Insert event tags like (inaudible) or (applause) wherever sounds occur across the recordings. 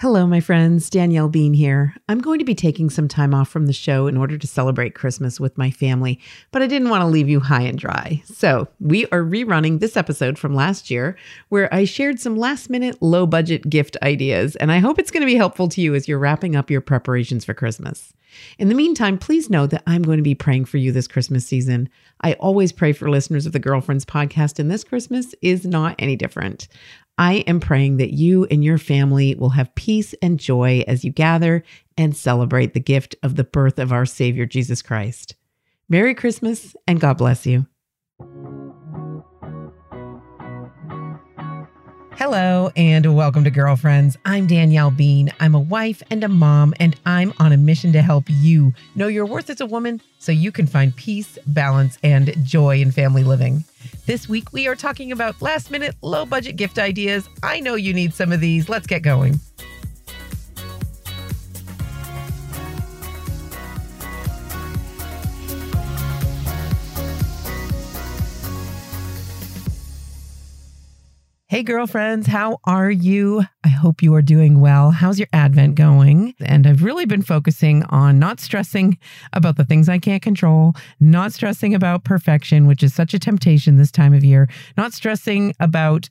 Hello, my friends. Danielle Bean here. I'm going to be taking some time off from the show in order to celebrate Christmas with my family, but I didn't want to leave you high and dry. So, we are rerunning this episode from last year where I shared some last minute, low budget gift ideas, and I hope it's going to be helpful to you as you're wrapping up your preparations for Christmas. In the meantime, please know that I'm going to be praying for you this Christmas season. I always pray for listeners of the Girlfriends podcast, and this Christmas is not any different. I am praying that you and your family will have peace and joy as you gather and celebrate the gift of the birth of our Savior Jesus Christ. Merry Christmas and God bless you. Hello and welcome to Girlfriends. I'm Danielle Bean. I'm a wife and a mom, and I'm on a mission to help you know your worth as a woman so you can find peace, balance, and joy in family living. This week, we are talking about last minute, low budget gift ideas. I know you need some of these. Let's get going. Hey, girlfriends, how are you? I hope you are doing well. How's your Advent going? And I've really been focusing on not stressing about the things I can't control, not stressing about perfection, which is such a temptation this time of year, not stressing about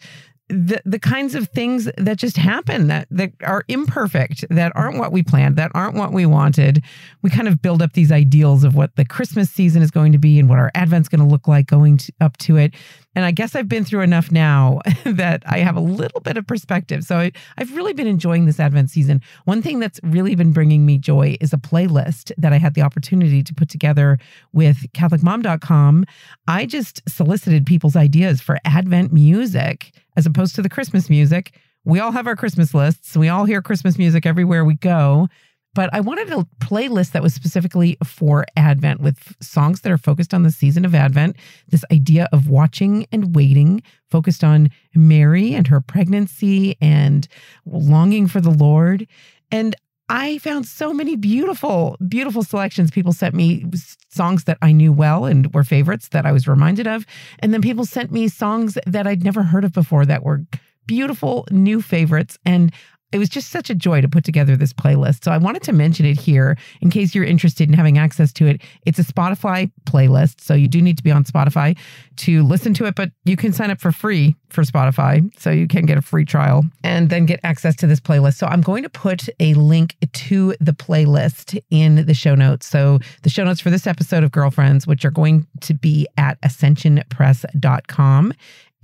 the the kinds of things that just happen that that are imperfect that aren't what we planned that aren't what we wanted we kind of build up these ideals of what the christmas season is going to be and what our advent's going to look like going to, up to it and i guess i've been through enough now (laughs) that i have a little bit of perspective so I, i've really been enjoying this advent season one thing that's really been bringing me joy is a playlist that i had the opportunity to put together with catholicmom.com i just solicited people's ideas for advent music as opposed to the Christmas music. We all have our Christmas lists. We all hear Christmas music everywhere we go. But I wanted a playlist that was specifically for Advent with songs that are focused on the season of Advent, this idea of watching and waiting, focused on Mary and her pregnancy and longing for the Lord. And I found so many beautiful, beautiful selections. People sent me songs that I knew well and were favorites that I was reminded of. And then people sent me songs that I'd never heard of before that were beautiful new favorites. And it was just such a joy to put together this playlist. So I wanted to mention it here in case you're interested in having access to it. It's a Spotify playlist. So you do need to be on Spotify to listen to it, but you can sign up for free for Spotify. So you can get a free trial and then get access to this playlist. So I'm going to put a link to the playlist in the show notes. So the show notes for this episode of Girlfriends, which are going to be at ascensionpress.com.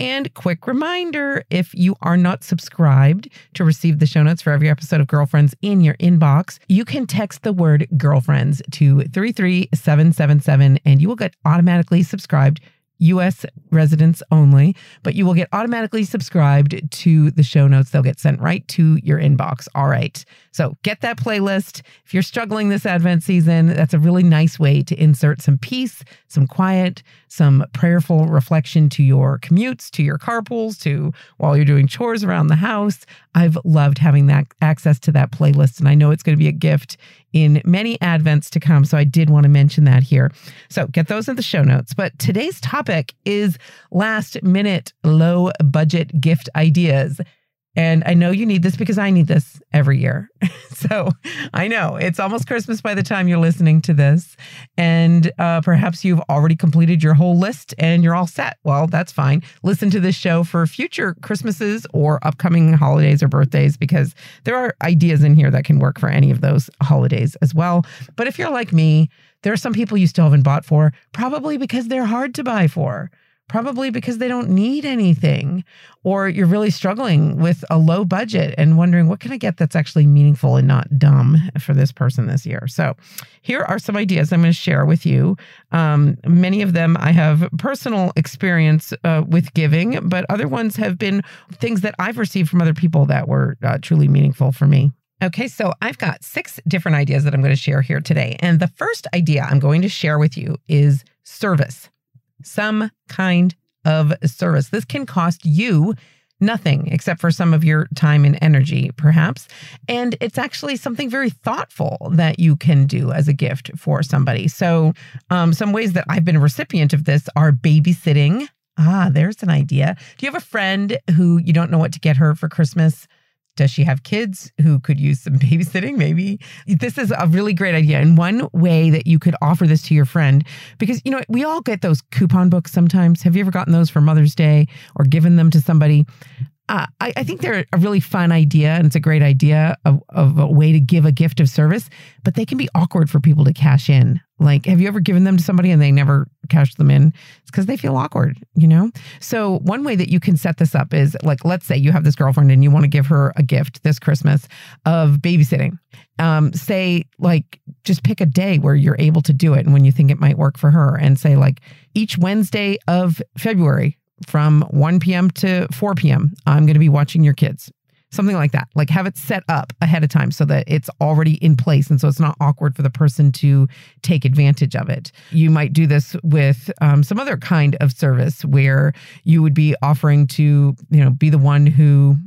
And quick reminder if you are not subscribed to receive the show notes for every episode of Girlfriends in your inbox, you can text the word girlfriends to 33777 and you will get automatically subscribed US residents only, but you will get automatically subscribed to the show notes. They'll get sent right to your inbox. All right. So get that playlist. If you're struggling this Advent season, that's a really nice way to insert some peace, some quiet, some prayerful reflection to your commutes, to your carpools, to while you're doing chores around the house. I've loved having that access to that playlist, and I know it's going to be a gift in many Advents to come. So I did want to mention that here. So get those in the show notes. But today's topic is last minute low budget gift ideas. And I know you need this because I need this every year. (laughs) so I know it's almost Christmas by the time you're listening to this. And uh, perhaps you've already completed your whole list and you're all set. Well, that's fine. Listen to this show for future Christmases or upcoming holidays or birthdays because there are ideas in here that can work for any of those holidays as well. But if you're like me, there are some people you still haven't bought for, probably because they're hard to buy for probably because they don't need anything or you're really struggling with a low budget and wondering what can I get that's actually meaningful and not dumb for this person this year. So, here are some ideas I'm going to share with you. Um, many of them I have personal experience uh, with giving, but other ones have been things that I've received from other people that were uh, truly meaningful for me. Okay, so I've got six different ideas that I'm going to share here today. And the first idea I'm going to share with you is service some kind of service. This can cost you nothing except for some of your time and energy, perhaps. And it's actually something very thoughtful that you can do as a gift for somebody. So, um, some ways that I've been a recipient of this are babysitting. Ah, there's an idea. Do you have a friend who you don't know what to get her for Christmas? Does she have kids who could use some (laughs) babysitting? Maybe this is a really great idea. And one way that you could offer this to your friend, because you know, we all get those coupon books sometimes. Have you ever gotten those for Mother's Day or given them to somebody? Uh, I, I, think they're a really fun idea and it's a great idea of, of a way to give a gift of service, but they can be awkward for people to cash in. Like, have you ever given them to somebody and they never cash them in? It's because they feel awkward, you know? So, one way that you can set this up is like, let's say you have this girlfriend and you want to give her a gift this Christmas of babysitting. Um, say, like, just pick a day where you're able to do it and when you think it might work for her, and say, like, each Wednesday of February, from 1 p.m. to 4 p.m., I'm going to be watching your kids. Something like that. Like have it set up ahead of time so that it's already in place. And so it's not awkward for the person to take advantage of it. You might do this with um, some other kind of service where you would be offering to, you know, be the one who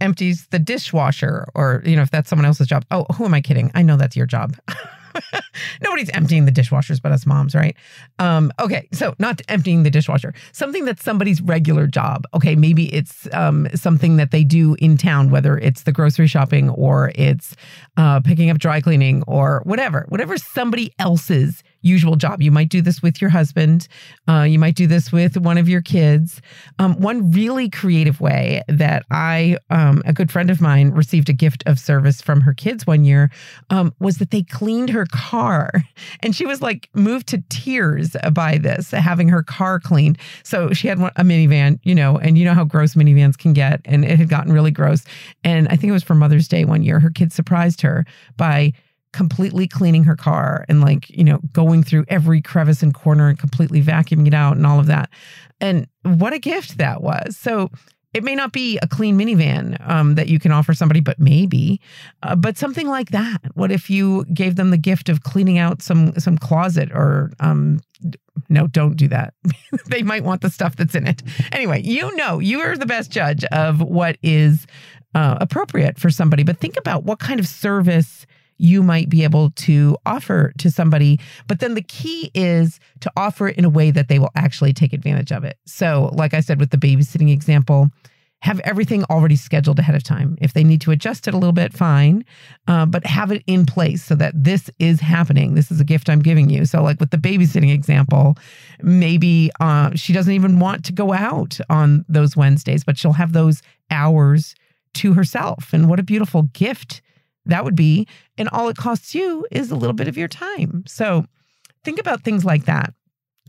empties the dishwasher or, you know, if that's someone else's job. Oh, who am I kidding? I know that's your job. (laughs) (laughs) Nobody's emptying the dishwashers but us moms, right? Um, okay, so not emptying the dishwasher, something that's somebody's regular job. Okay, maybe it's um, something that they do in town, whether it's the grocery shopping or it's uh, picking up dry cleaning or whatever, whatever somebody else's usual job. You might do this with your husband. Uh, you might do this with one of your kids. Um, one really creative way that I, um, a good friend of mine, received a gift of service from her kids one year um, was that they cleaned her car. (laughs) And she was like moved to tears by this, having her car cleaned. So she had a minivan, you know, and you know how gross minivans can get. And it had gotten really gross. And I think it was for Mother's Day one year. Her kids surprised her by completely cleaning her car and like, you know, going through every crevice and corner and completely vacuuming it out and all of that. And what a gift that was. So it may not be a clean minivan um, that you can offer somebody, but maybe, uh, but something like that. What if you gave them the gift of cleaning out some some closet or um, no, don't do that. (laughs) they might want the stuff that's in it. Anyway, you know, you are the best judge of what is uh, appropriate for somebody. But think about what kind of service you might be able to offer to somebody. But then the key is to offer it in a way that they will actually take advantage of it. So, like I said with the babysitting example, have everything already scheduled ahead of time. If they need to adjust it a little bit, fine, uh, but have it in place so that this is happening. This is a gift I'm giving you. So, like with the babysitting example, maybe uh, she doesn't even want to go out on those Wednesdays, but she'll have those hours to herself. And what a beautiful gift that would be. And all it costs you is a little bit of your time. So think about things like that.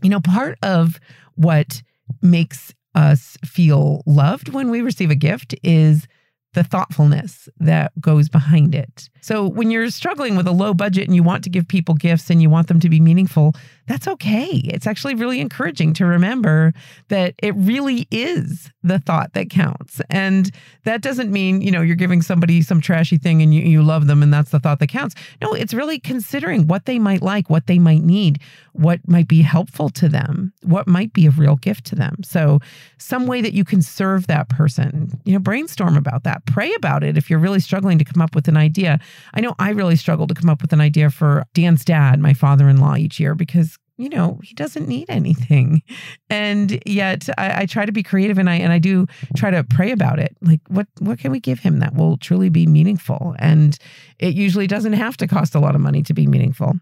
You know, part of what makes us feel loved when we receive a gift is the thoughtfulness that goes behind it. So when you're struggling with a low budget and you want to give people gifts and you want them to be meaningful, that's okay. It's actually really encouraging to remember that it really is the thought that counts. And that doesn't mean, you know, you're giving somebody some trashy thing and you, you love them and that's the thought that counts. No, it's really considering what they might like, what they might need, what might be helpful to them, what might be a real gift to them. So, some way that you can serve that person, you know, brainstorm about that, pray about it if you're really struggling to come up with an idea. I know I really struggle to come up with an idea for Dan's dad, my father in law, each year because you know he doesn't need anything. And yet I, I, try to be creative and i and i do try to pray about it. Like what what can we give him that will truly be meaningful? And it usually doesn't have to cost a lot of money to be meaningful.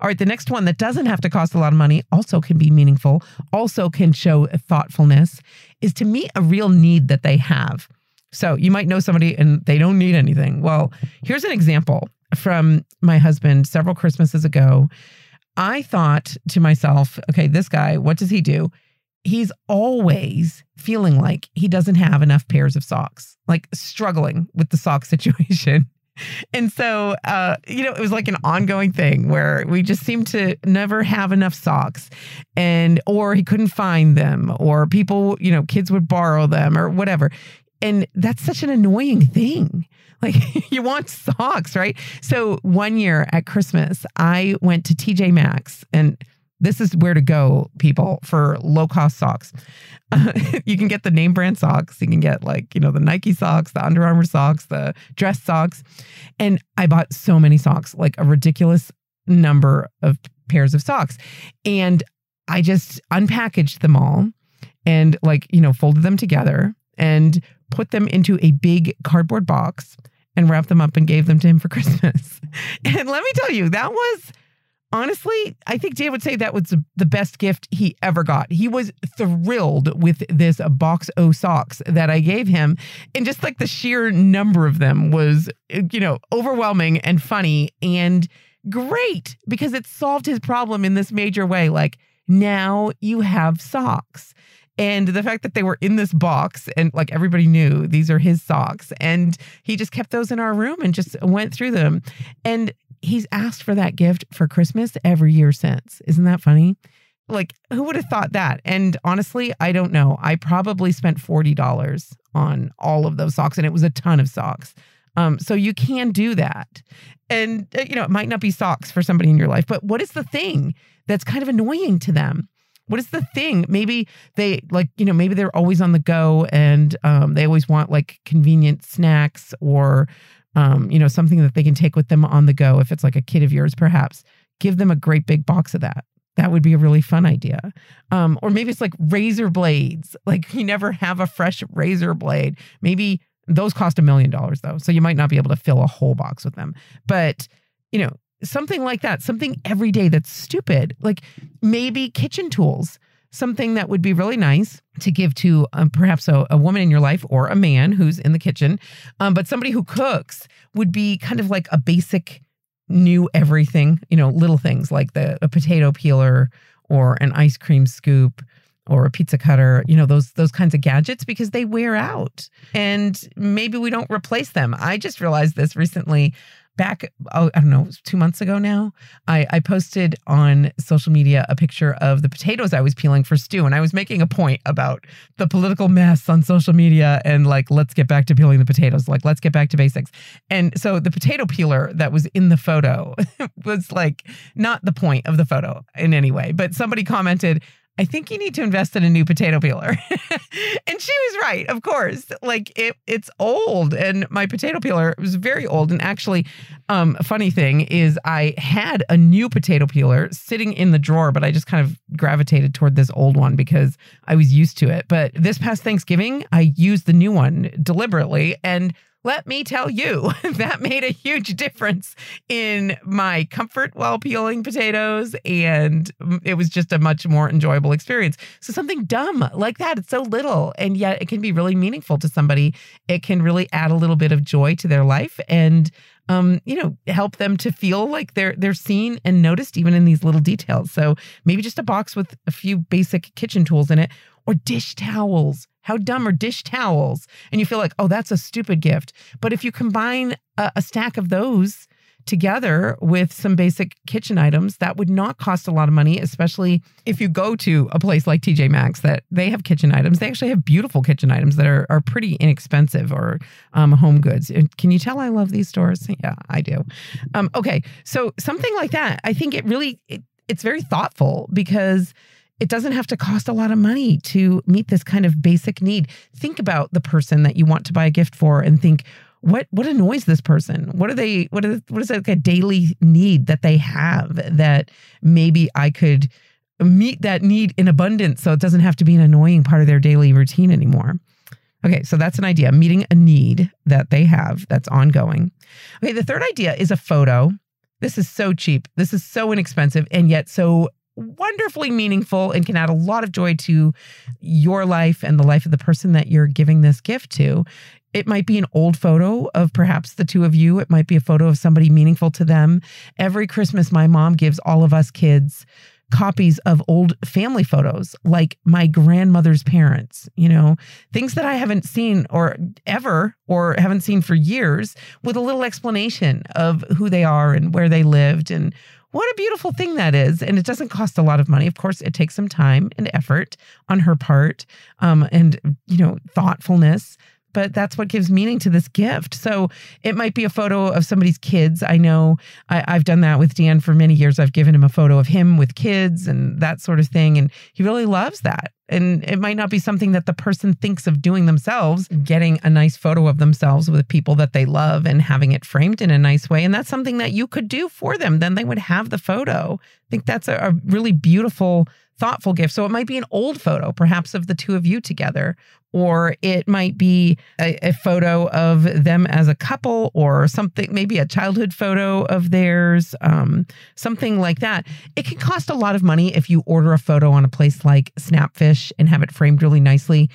All right the next one that doesn't have to cost a lot of money also can be meaningful also can show thoughtfulness is to meet a real need that they have. So you might know somebody and they don't need anything. Well here's an example from my husband several christmases ago I thought to myself, okay, this guy, what does he do? He's always feeling like he doesn't have enough pairs of socks, like struggling with the sock (laughs) situation. And so, uh, you know, it was like an ongoing thing where we just seemed to never have enough socks and, or he couldn't find them, or people, you know, kids would borrow them or whatever. And that's such an annoying thing. (laughs) Like you want socks, right? So one year at Christmas, I went to TJ Maxx and this is where to go, people, for low cost socks. Uh, (laughs) you can get the name brand socks. You can get like, you know, the Nike socks, the Under Armour socks, the dress socks. And I bought so many socks, like a ridiculous number of pairs of socks. And I just unpackaged them all and like, you know, folded them together and put them into a big cardboard box and wrapped them up and gave them to him for (laughs) Christmas. and let me tell you, that was honestly, I think Dave would say that was the best gift he ever got. He was thrilled with this box O socks that I gave him. And just like the sheer number of them was, you know, overwhelming and funny and great because it solved his problem in this major way. Like, now you have socks. And the fact that they were in this box and like everybody knew these are his socks. And he just kept those in our room and just went through them. And he's asked for that gift for Christmas every year since. Isn't that funny? Like, who would have thought that? And honestly, I don't know. I probably spent $40 on all of those socks, and it was a ton of socks. Um, so you can do that. And, uh, you know, it might not be socks for somebody in your life, but what is the thing that's kind of annoying to them? What is the thing? Maybe they like, you know, maybe they're always on the go and um, they always want like convenient snacks or um, you know, something that they can take with them on the go. If it's like a kid of yours, perhaps give them a great big box of that. That would be a really fun idea. Um, or maybe it's like razor blades. (laughs) Like you never have a fresh razor blade. Maybe those cost a million dollars though. So you might not be able to fill a whole box with them. But, you know, something like that, something every day that's stupid, like maybe kitchen tools something that would be really nice to give to um, perhaps a, a, woman in your life or a man who's in the kitchen, um, but somebody who cooks would be kind of like a basic new everything, you know, little things like the a potato peeler or an ice cream scoop or a pizza cutter, you know, those those kinds of gadgets because they wear out. And maybe we don't replace them. I just realized this recently back, oh, I don't know, two months ago now, I, I posted on social media a picture of the potatoes I was peeling for stew. And I was making a point about the political mess on social media and like, let's get back to peeling the potatoes. Like, let's get back to basics. And so the potato peeler that was in the photo (laughs) was like not the point of the photo in any way. But somebody commented, I think you need to invest in a new potato peeler. (laughs) and she was right, of course. Like it it's old and my potato peeler was very old and actually um funny thing is I had a new potato peeler sitting in the drawer but I just kind of gravitated toward this old one because I was used to it. But this past Thanksgiving, I used the new one deliberately and let me tell you, (laughs) that made a huge difference in my comfort while peeling potatoes. And it was just a much more enjoyable experience. So, something dumb like that, it's so little, and yet it can be really meaningful to somebody. It can really add a little bit of joy to their life and um, you know, help them to feel like they're they're seen and noticed even in these little details. So maybe just a box with a few basic kitchen tools in it or dish towels. How dumb are dish towels? And you feel like, oh, that's a stupid gift. But if you combine a, a stack of those together with some basic kitchen items, that would not cost a lot of money, especially if you go to a place like TJ Maxx that they have kitchen items. They actually have beautiful kitchen items that are, are pretty inexpensive or um, home goods. Can you tell I love these stores? (laughs) Yeah, I do. Um, okay, so something like that, I think it really, it, it's very thoughtful because – it doesn't have to cost a lot of money to meet this kind of basic need. Think about the person that you want to buy a gift for and think, what what annoys this person? What are they what is what is like a daily need that they have that maybe I could meet that need in abundance so it doesn't have to be an annoying part of their daily routine anymore. Okay, so that's an idea, meeting a need that they have that's ongoing. Okay, the third idea is a photo. This is so cheap. This is so inexpensive and yet so wonderfully meaningful and can add a lot of joy to your life and the life of the person that you're giving this gift to. It might be an old photo of perhaps the two of you. It might be a photo of somebody meaningful to them. Every Christmas, my mom gives all of us kids copies of old family photos, like my grandmother's parents, you know, things that I haven't seen or ever or haven't seen for years, with a little explanation of who they are and where they lived and what a beautiful thing that is. And it doesn't cost a lot of money. Of course, it takes some time and effort on her part um, and, you know, thoughtfulness but that's what gives meaning to this gift. So it might be a photo of somebody's kids. I know I, have done that with Dan for many years. I've given him a photo of him with kids and that sort of thing. And he really loves that. And it might not be something that the person thinks of doing themselves, getting a nice photo of themselves with people that they love and having it framed in a nice way. And that's something that you could do for them. Then they would have the photo. I think that's a, a really beautiful thoughtful gift. So it might be an old photo, perhaps of the two of you together, or it might be a, a, photo of them as a couple or something, maybe a childhood photo of theirs, um, something like that. It can cost a lot of money if you order a photo on a place like Snapfish and have it framed really nicely,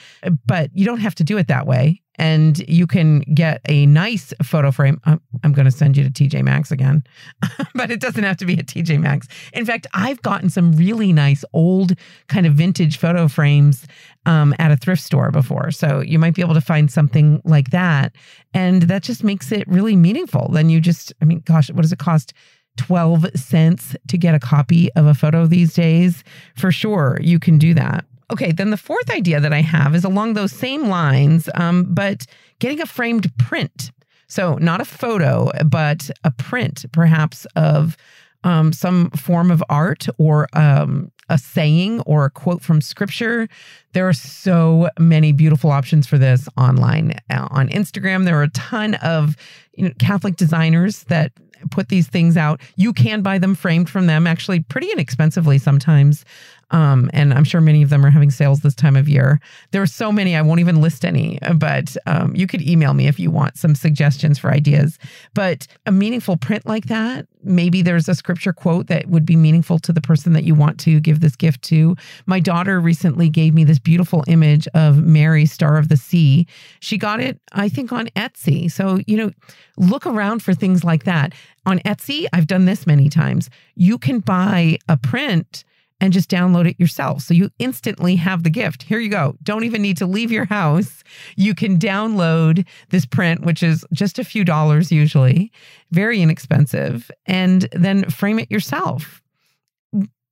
but you don't have to do it that way and you can get a nice photo frame. I'm, going to send you to TJ Maxx again, (laughs) but it doesn't have to be a TJ Maxx. In fact, I've gotten some really nice old kind of vintage photo frames um, at a thrift store before. So you might be able to find something like that. And that just makes it really meaningful. Then you just, I mean, gosh, what does it cost? 12 cents to get a copy of a photo these days. For sure, you can do that. Okay, then the fourth idea that I have is along those same lines, um, but getting a framed print. So, not a photo, but a print, perhaps, of um, some form of art or um, a saying or a quote from scripture. There are so many beautiful options for this online. Uh, on Instagram, there are a ton of you know, Catholic designers that put these things out. You can buy them framed from them, actually, pretty inexpensively sometimes. Um, and I'm sure many of them are having sales this time of year. There are so many, I won't even list any, but um, you could email me if you want some suggestions for ideas. But a meaningful print like that, maybe there's a scripture quote that would be meaningful to the person that you want to give this gift to. My daughter recently gave me this beautiful image of Mary, Star of the Sea. She got it, I think, on Etsy. So, you know, look around for things like that. On Etsy, I've done this many times. You can buy a print and just download it yourself. So you instantly have the gift. Here you go. Don't even need to leave your house. You can download this print, which is just a few dollars usually, very inexpensive, and then frame it yourself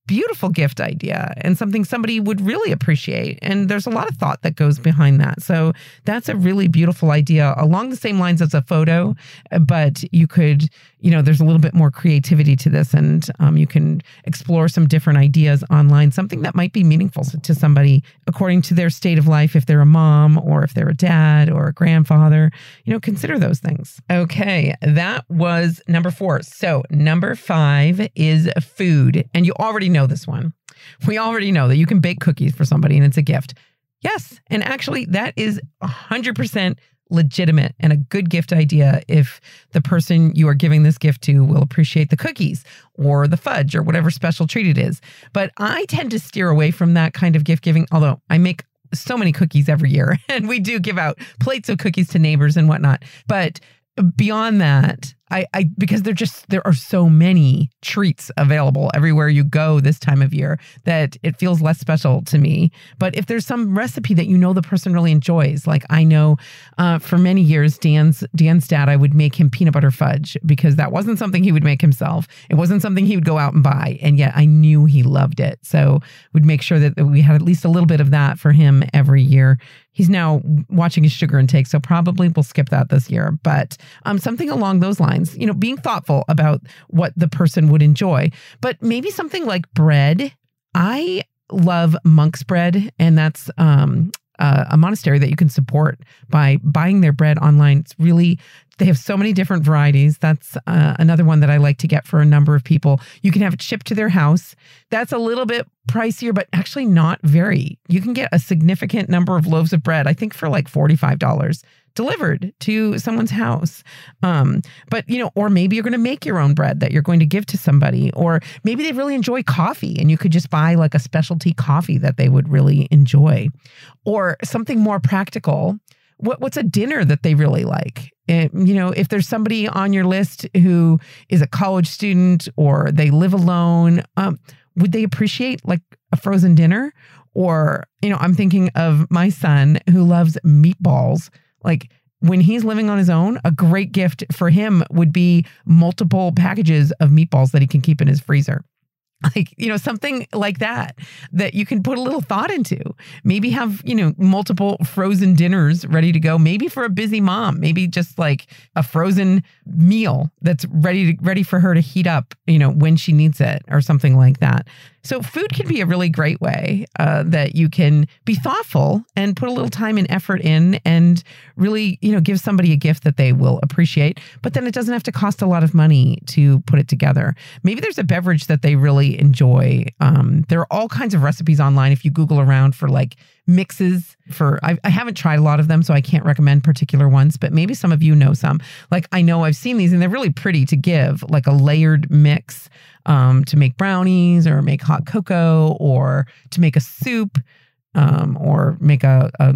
beautiful gift idea and something somebody would really appreciate. And there's a lot of thought that goes behind that. So that's a really beautiful idea along the same lines as a photo, but you could, you know, there's a little bit more creativity to this and um, you can explore some different ideas online, something that might be meaningful to somebody according to their state of life. If they're a mom or if they're a dad or a grandfather, you know, consider those things. Okay. That was number four. So number five is food. And you already know this one. We already know that you can bake cookies for somebody and it's a gift. Yes. And actually, that is 100% legitimate and a good gift idea if the person you are giving this gift to will appreciate the cookies or the fudge or whatever special treat it is. But I tend to steer away from that kind of gift giving, although I make so many cookies every year (laughs) and we do give out plates of cookies to neighbors and whatnot. But beyond that, I, I because there just there are so many treats available everywhere you go this time of year that it feels less special to me. But if there's some recipe that you know the person really enjoys, like I know uh, for many years Dan's Dan's dad, I would make him peanut butter fudge because that wasn't something he would make himself. It wasn't something he would go out and buy, and yet I knew he loved it. So we'd make sure that we had at least a little bit of that for him every year. He's now watching his sugar intake, so probably we'll skip that this year. But um, something along those lines, you know, being thoughtful about what the person would enjoy. But maybe something like bread. I love monk's bread, and that's um, uh, a monastery that you can support by buying their bread online. It's really, they have so many different varieties. That's uh, another one that I like to get for a number of people. You can have it shipped to their house. That's a little bit pricier, but actually not very. You can get a significant number of loaves of bread, I think for like $45 delivered to someone's house. Um, but, you know, or maybe you're going to make your own bread that you're going to give to somebody, or maybe they really enjoy coffee and you could just buy like a specialty coffee that they would really enjoy, or something more practical. What, what's a dinner that they really like? It, you know, if there's somebody on your list who is a college student or they live alone, um, would they appreciate like a frozen dinner? Or, you know, I'm thinking of my son who loves meatballs. Like when he's living on his own, a great gift for him would be multiple packages of meatballs that he can keep in his freezer like you know something like that that you can put a little thought into. Maybe have you know multiple frozen dinners ready to go maybe for a busy mom maybe just like a frozen meal that's ready to ready for her to heat up you know when she needs it or something like that. So food can be a really great way uh, that you can be thoughtful and put a little time and effort in and really you know give somebody a gift that they will appreciate but then it doesn't have to cost a lot of money to put it together. Maybe there's a beverage that they really enjoy. Um, there are all kinds of recipes online if you Google around for like mixes for I, I haven't tried a lot of them so i can't recommend particular ones but maybe some of you know some like i know i've seen these and they're really pretty to give like a layered mix um, to make brownies or make hot cocoa or to make a soup um, or make a, a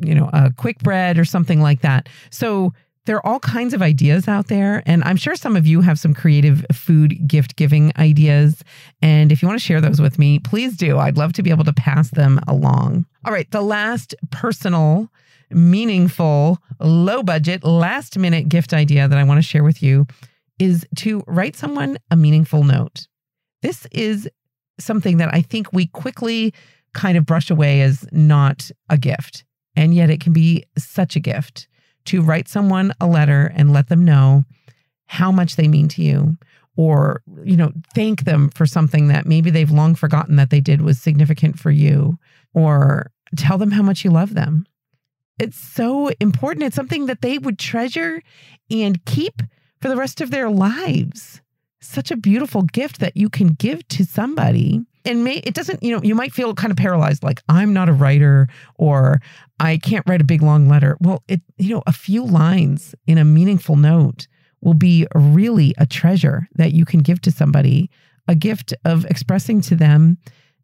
you know a quick bread or something like that so there are all kinds of ideas out there. And I'm sure some of you have some creative food gift giving ideas. And if you want to share those with me, please do. I'd love to be able to pass them along. All right. The last personal, meaningful, low budget, last minute gift idea that I want to share with you is to write someone a meaningful note. This is something that I think we quickly kind of brush away as not a gift. And yet it can be such a gift to write someone a letter and let them know how much they mean to you or you know thank them for something that maybe they've long forgotten that they did was significant for you or tell them how much you love them. It's so important. It's something that they would treasure and keep for the rest of their lives. Such a beautiful gift that you can give to somebody and may it doesn't you know you might feel kind of paralyzed like i'm not a writer or i can't write a big long letter well it you know a few lines in a meaningful note will be really a treasure that you can give to somebody a gift of expressing to them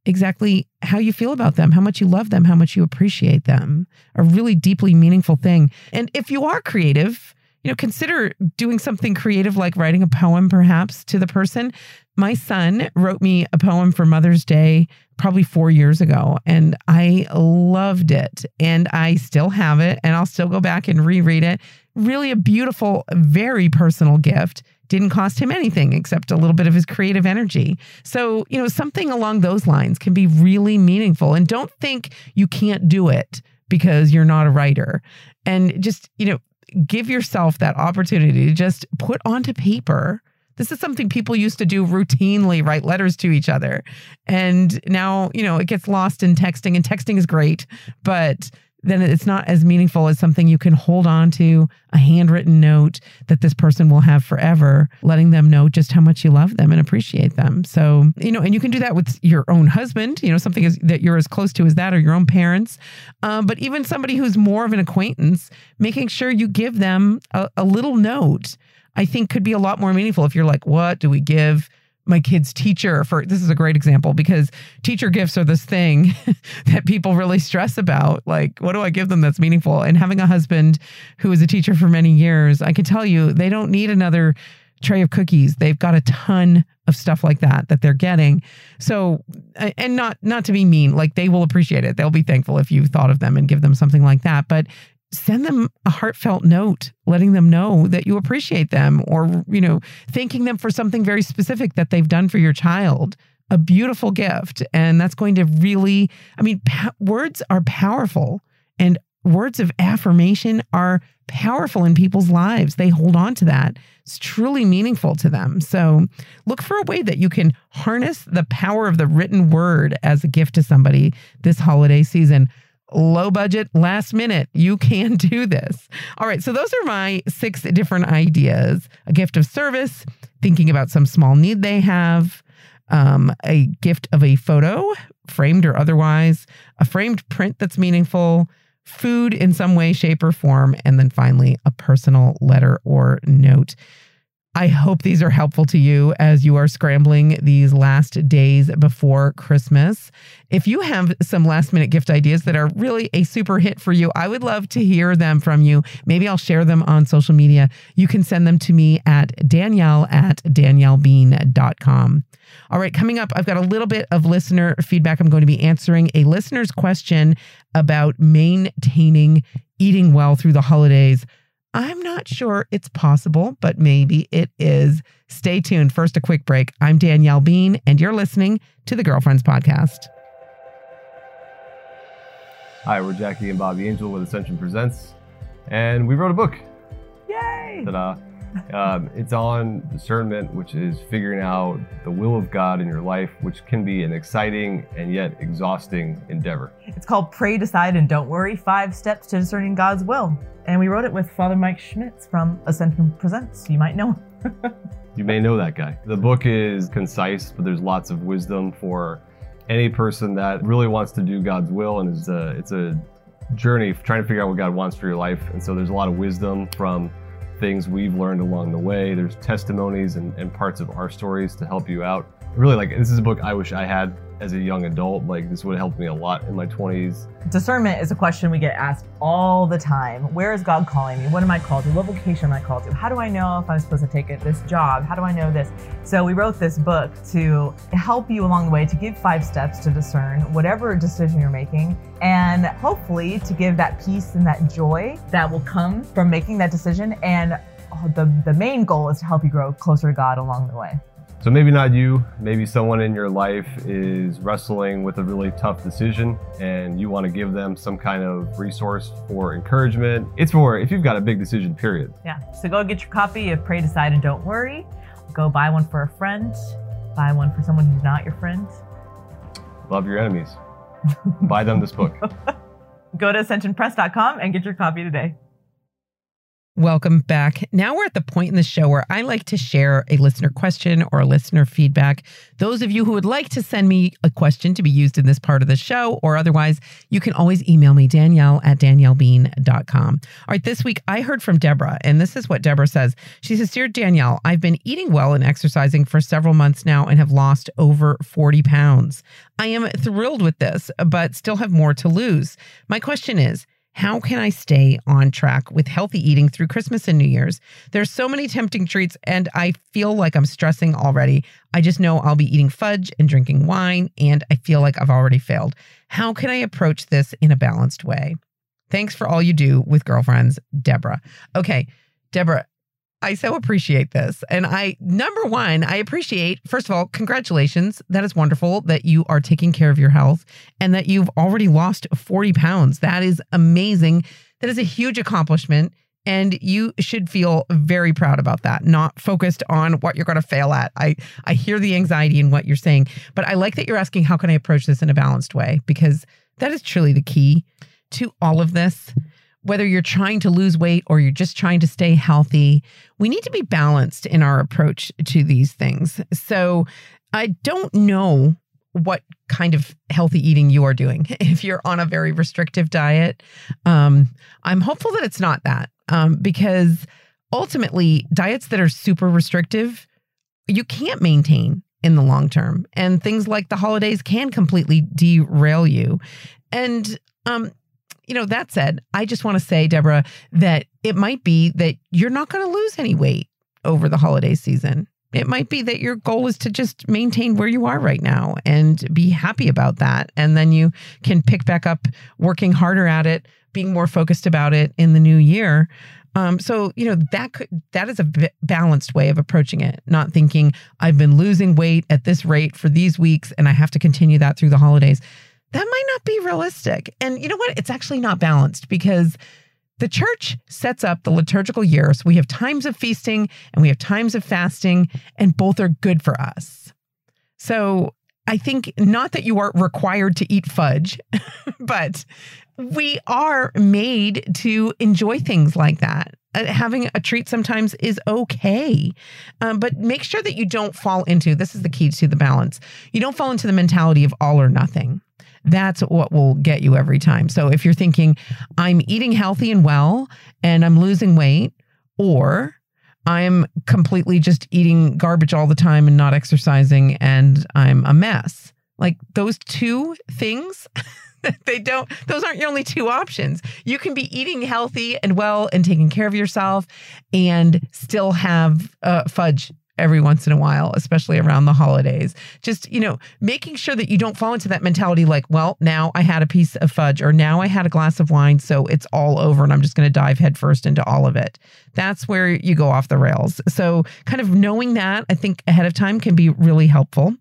exactly how you feel about them, how much you love them, how much you appreciate them. A really deeply meaningful thing. And if you are creative, you know, consider doing something creative like writing a poem perhaps to the person. My son wrote me a poem for Mother's Day probably four years ago, and I loved it. And I still have it, and I'll still go back and reread it. Really a beautiful, very personal gift. Didn't cost him anything except a little bit of his creative energy. So, you know, something along those lines can be really meaningful. And don't think you can't do it because you're not a writer. And just, you know, give yourself that opportunity to just put onto paper. This is something people used to do routinely, write letters to each other. And now, you know, it gets lost in texting, and texting is great, but then it's not as meaningful as something you can hold on to, a handwritten note that this person will have forever, letting them know just how much you love them and appreciate them. So, you know, and you can do that with your own husband, you know, something is, that you're as close to as that or your own parents. Um, but even somebody who's more of an acquaintance, making sure you give them a, a little note, I think could be a lot more meaningful if you're like, what do we give? My kid's teacher for this is a great example because teacher gifts are this thing (laughs) that people really stress about. Like what do i give them that's meaningful? And having a husband who was a teacher for many years i can tell you they don't need another tray of cookies. They've got a ton of stuff like that that they're getting. So and not not to be mean like they will appreciate it. They'll be thankful if you thought of them and give them something like that. But send them a heartfelt note letting them know that you appreciate them or you know thanking them for something very specific that they've done for your child. A beautiful gift. And that's going to really i mean words are powerful and words of affirmation are powerful in people's lives. They hold on to that. It's truly meaningful to them. So look for a way that you can harness the power of the written word as a gift to somebody this holiday season low budget, last minute. You can (laughs) do this. All right. So, those are my six different ideas a gift of service, thinking about some small need they have, um, a gift of a photo, framed or otherwise, a framed print that's meaningful, food in some way, shape, or form, and then finally, a personal letter or note. I hope these are helpful to you as you are scrambling these last days before Christmas. If you have some last minute gift ideas that are really a super hit for you, I would love to hear them from you. Maybe I'll share them on social media. You can send them to me at danielle at daniellebean.com. All right, coming up, I've got a little bit of listener feedback. I'm going to be answering a listener's question about maintaining eating well through the holidays. I'm not sure it's possible, but maybe it is. Stay tuned. First, a quick break. I'm Danielle Bean, and you're listening to the Girlfriends Podcast. Hi, we're Jackie and Bobby Angel with Ascension Presents, and we wrote a book. Yay! Ta-da. Um, it's on discernment, which is figuring out the will of God in your life, which can be an exciting and yet exhausting endeavor. It's called Pray, Decide, and Don't Worry Five Steps to Discerning God's Will. And we wrote it with Father Mike Schmitz from Ascension Presents. You might know him. (laughs) You may know that guy. The book is concise, but there's lots of wisdom for any person that really wants to do God's will, and it's a, it's a journey trying to figure out what God wants for your life. And so there's a lot of wisdom from things we've learned along the way. There's testimonies and, and parts of our stories to help you out. Really, like this is a book I wish I had as a young adult. Like this would have helped me a lot in my 20s. Discernment is a question we get asked all the time. Where is God calling me? What am I called to? What vocation am I called to? How do I know if I'm supposed to take it, this job? How do I know this? So we wrote this book to help you along the way to give five steps to discern whatever decision you're making and hopefully to give that peace and that joy that will come from making that decision and the, the main goal is to help you grow closer to God along the way. So maybe not you, maybe someone in your life is wrestling with a really tough decision and you want to give them some kind of resource for encouragement. It's for if you've got a big decision, period. Yeah. So go get your copy of Pray, Decide, and Don't Worry. Go buy one for a friend, buy one for someone who's not your friend. Love your enemies. buy them this book. (laughs) go to ascensionpress.com and get your copy today. Welcome back. Now we're at the point in the show where I like to share a listener question or a listener feedback. Those of you who would like to send me a question to be used in this part of the show or otherwise, you can always email me, Danielle at daniellebean.com. All right, this week I heard from Deborah, and this is what Deborah says. She says, Dear Danielle, I've been eating well and exercising for several months now and have lost over 40 pounds. I am thrilled with this, but still have more to lose. My question is, how can I stay on track with healthy eating through Christmas and New Year's? There's so many tempting treats, and I feel like I'm stressing already. I just know I'll be eating fudge and drinking wine, and I feel like I've already failed. How can I approach this in a balanced way? Thanks for all you do with girlfriends, Deborah. Okay, Deborah, I so appreciate this. And I, number one, I appreciate, first of all, congratulations. That is wonderful that you are taking care of your health and that you've already lost 40 pounds. That is amazing. That is a huge accomplishment. And you should feel very proud about that, not focused on what you're going to fail at. I, I hear the anxiety in what you're saying, but I like that you're asking, how can I approach this in a balanced way? Because that is truly the key to all of this whether you're trying to lose weight or you're just trying to stay healthy, we need to be balanced in our approach to these things. So I don't know what kind of healthy eating you are doing. (laughs) If you're on a very restrictive diet, um, I'm hopeful that it's not that um, because ultimately, diets that are super restrictive, you can't maintain in the long term. And things like the holidays can completely derail you. And um, you know, that said, I just want to say, Deborah, that it might be that you're not going to lose any weight over the holiday season. It might be that your goal is to just maintain where you are right now and be happy about that. And then you can pick back up working harder at it, being more focused about it in the new year. Um, so you know that could that is a b- balanced way of approaching it. Not thinking I've been losing weight at this rate for these weeks and I have to continue that through the holidays that might not be realistic. And you know what? It's actually not balanced because the church sets up the liturgical year. So we have times of feasting and we have times of fasting, and both are good for us. So I think not that you are required to eat fudge, (laughs) but we are made to enjoy things like that. Uh, having a treat sometimes is okay. Um, but make sure that you don't fall into this is the key to the balance. You don't fall into the mentality of all or nothing that's what will get you every time. So if you're thinking, I'm eating healthy and well and I'm losing weight, or I'm completely just eating garbage all the time and not exercising and I'm a mess. Like those two things, (laughs) they don't, those aren't your only two options. You can be eating healthy and well and taking care of yourself and still have uh, fudge every once in a while, especially around the holidays. Just, you know, making sure that you don't fall into that mentality like, well, now I had a piece of fudge or now I had a glass of wine, so it's all over and I'm just going to dive headfirst into all of it. That's where you go off the rails. So, kind of knowing that, I think ahead of time can be really helpful.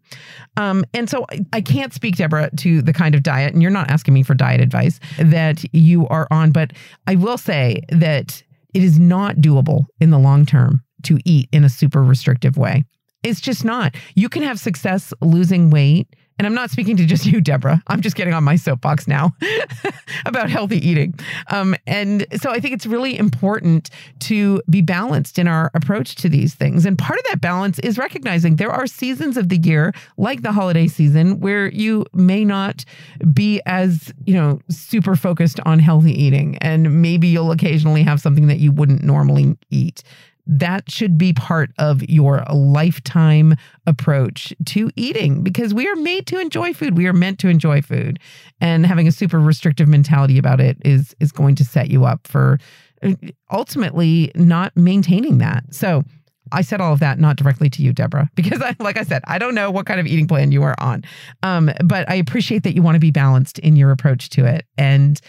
Um, and so, I can't speak, Deborah, to the kind of diet, and you're not asking me for diet advice that you are on, but I will say that it is not doable in the long term to eat in a super restrictive way. It's just not. You can have success losing weight. And I'm not speaking to just (laughs) you, Deborah. I'm just getting on my soapbox now (laughs) about healthy eating. Um, and so I think it's really important to be balanced in our approach to these things. And part of that balance is recognizing there are seasons of the year, like the holiday season, where you may not be as, you know, super focused on healthy eating. And maybe you'll occasionally have something that you wouldn't normally eat that should be part of your lifetime approach to eating because we are made to enjoy food. We are meant to enjoy food. And having a super restrictive mentality about it is is going to set you up for uh, ultimately not maintaining that. So, I said all of that not directly to you, Deborah, (laughs) because I, like I said, I don't know what kind of eating plan you are on. Um, but I appreciate that you want to be balanced in your approach to it. And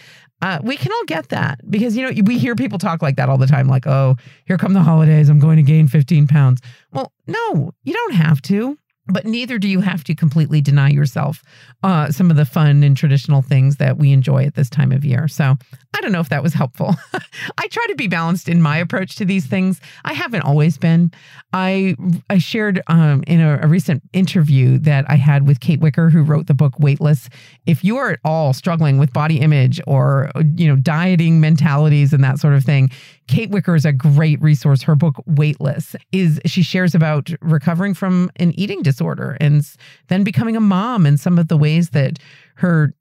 uh, we can all get that because, you know, we hear people talk like that all the time, like, oh, here come the holidays. I'm going to gain 15 pounds. Well, no, you don't have to but neither do you have to completely deny yourself uh, some of the fun and traditional things that we enjoy at this time of year. So I don't know if that was helpful. (laughs) I try to be balanced in my approach to these things. I haven't always been. I I shared um, in a, a recent interview that I had with Kate Wicker, who wrote the book Weightless. If you are at all struggling with body image or you know dieting mentalities and that sort of thing, Kate Wicker is a great resource. Her book Weightless is she shares about recovering from an eating disorder and then becoming a mom and some of the ways that her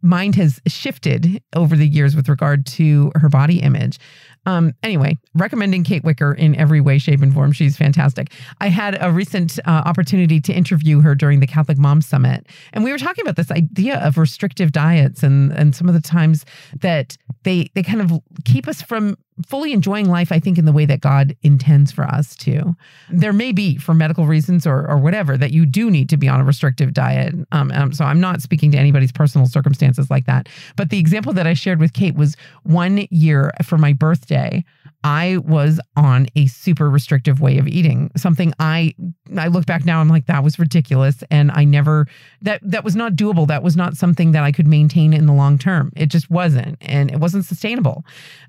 mind has shifted over the years with regard to her body image. Um, anyway, recommending Kate Wicker in every way, shape, and form. She's fantastic. I had a recent uh, opportunity to interview her during the Catholic Mom Summit, and we were talking about this idea of restrictive diets and and some of the times that they they kind of keep us from fully enjoying life, I think, in the way that God intends for us to. There may be, for medical reasons or, or whatever, that you do need to be on a restrictive diet. Um, um, so I'm not speaking to anybody's personal circumstances like that. But the example that I shared with Kate was one year for my birthday. I was on a super restrictive way of eating. Something I I look back now, I'm like, that was ridiculous. And I never that that was not doable. That was not something that I could maintain in the long term. It just wasn't. And it wasn't sustainable.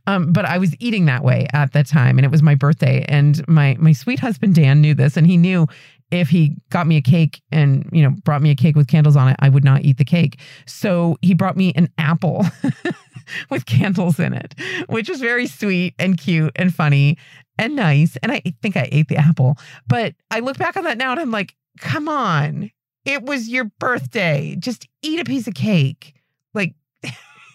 Um, but I was eating that way at that time. And it was my birthday. And my my sweet husband Dan knew this and he knew if he got me a cake and you know brought me a cake with candles on it i would not eat the cake. So he brought me an apple (laughs) with candles in it which was very sweet and cute and funny and nice. And i think i ate the apple. But i look back on that now and i'm like come on. It was your birthday. Just eat a piece of cake. Like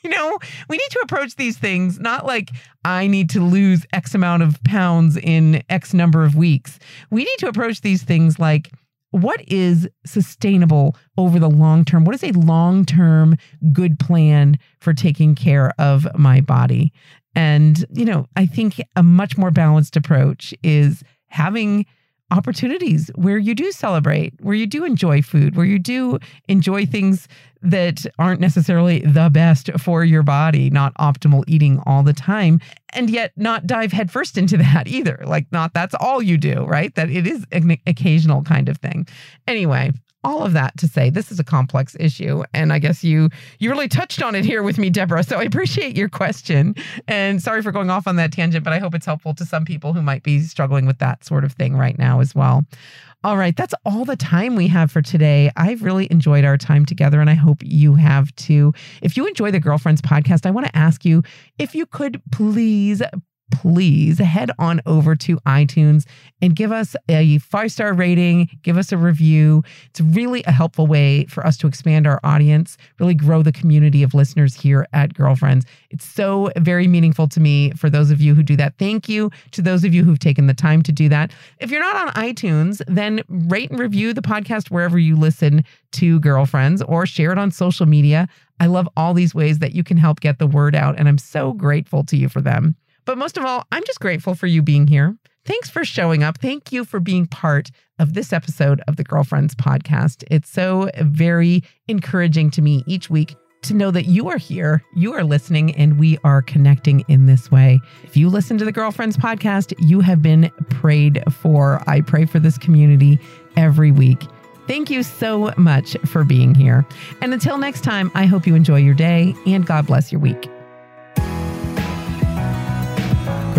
(laughs) you know, we need to approach these things not like I need to lose X amount of pounds in X number of weeks. We need to approach these things like, what is sustainable over the long term? What is a long term good plan for taking care of my body? And, you know, I think a much more balanced approach is having opportunities where you do celebrate, where you do enjoy food, where you do enjoy things that aren't necessarily the best for your body, not optimal eating all the time, and yet not dive headfirst into (laughs) that either. Like, not that's all you do, right? That it is an occasional kind of thing. Anyway, all of that to say this is a complex issue and i guess you you really touched on it here with me deborah so i appreciate your question and sorry for going off on that tangent but i hope it's helpful to some people who might be struggling with that sort of thing right now as well. All right that's all the time we have for today. I've really enjoyed our time together and i hope you have too. If you enjoy the girlfriends podcast i want to ask you if you could please please head on over to iTunes and give us a five star rating, give us a review. It's really a helpful way for us to expand our audience, really grow the community of listeners here at Girlfriends. It's so very meaningful to me for those of you who do that. Thank you to those of you who've taken the time to do that. If you're not on iTunes, then rate and review the podcast wherever you listen to Girlfriends or share it on social media. I love all these ways that you can help get the word out, and I'm so grateful to you for them. But most of all, I'm just grateful for you being here. Thanks for showing up. Thank you for being part of this episode of the Girlfriends podcast. It's so very encouraging to me each week to know that you are here, you are listening, and we are connecting in this way. If you listen to the Girlfriends podcast, you have been prayed for. I pray for this community every week. Thank you so much for being here. And until next time, I hope you enjoy your day and God bless your week.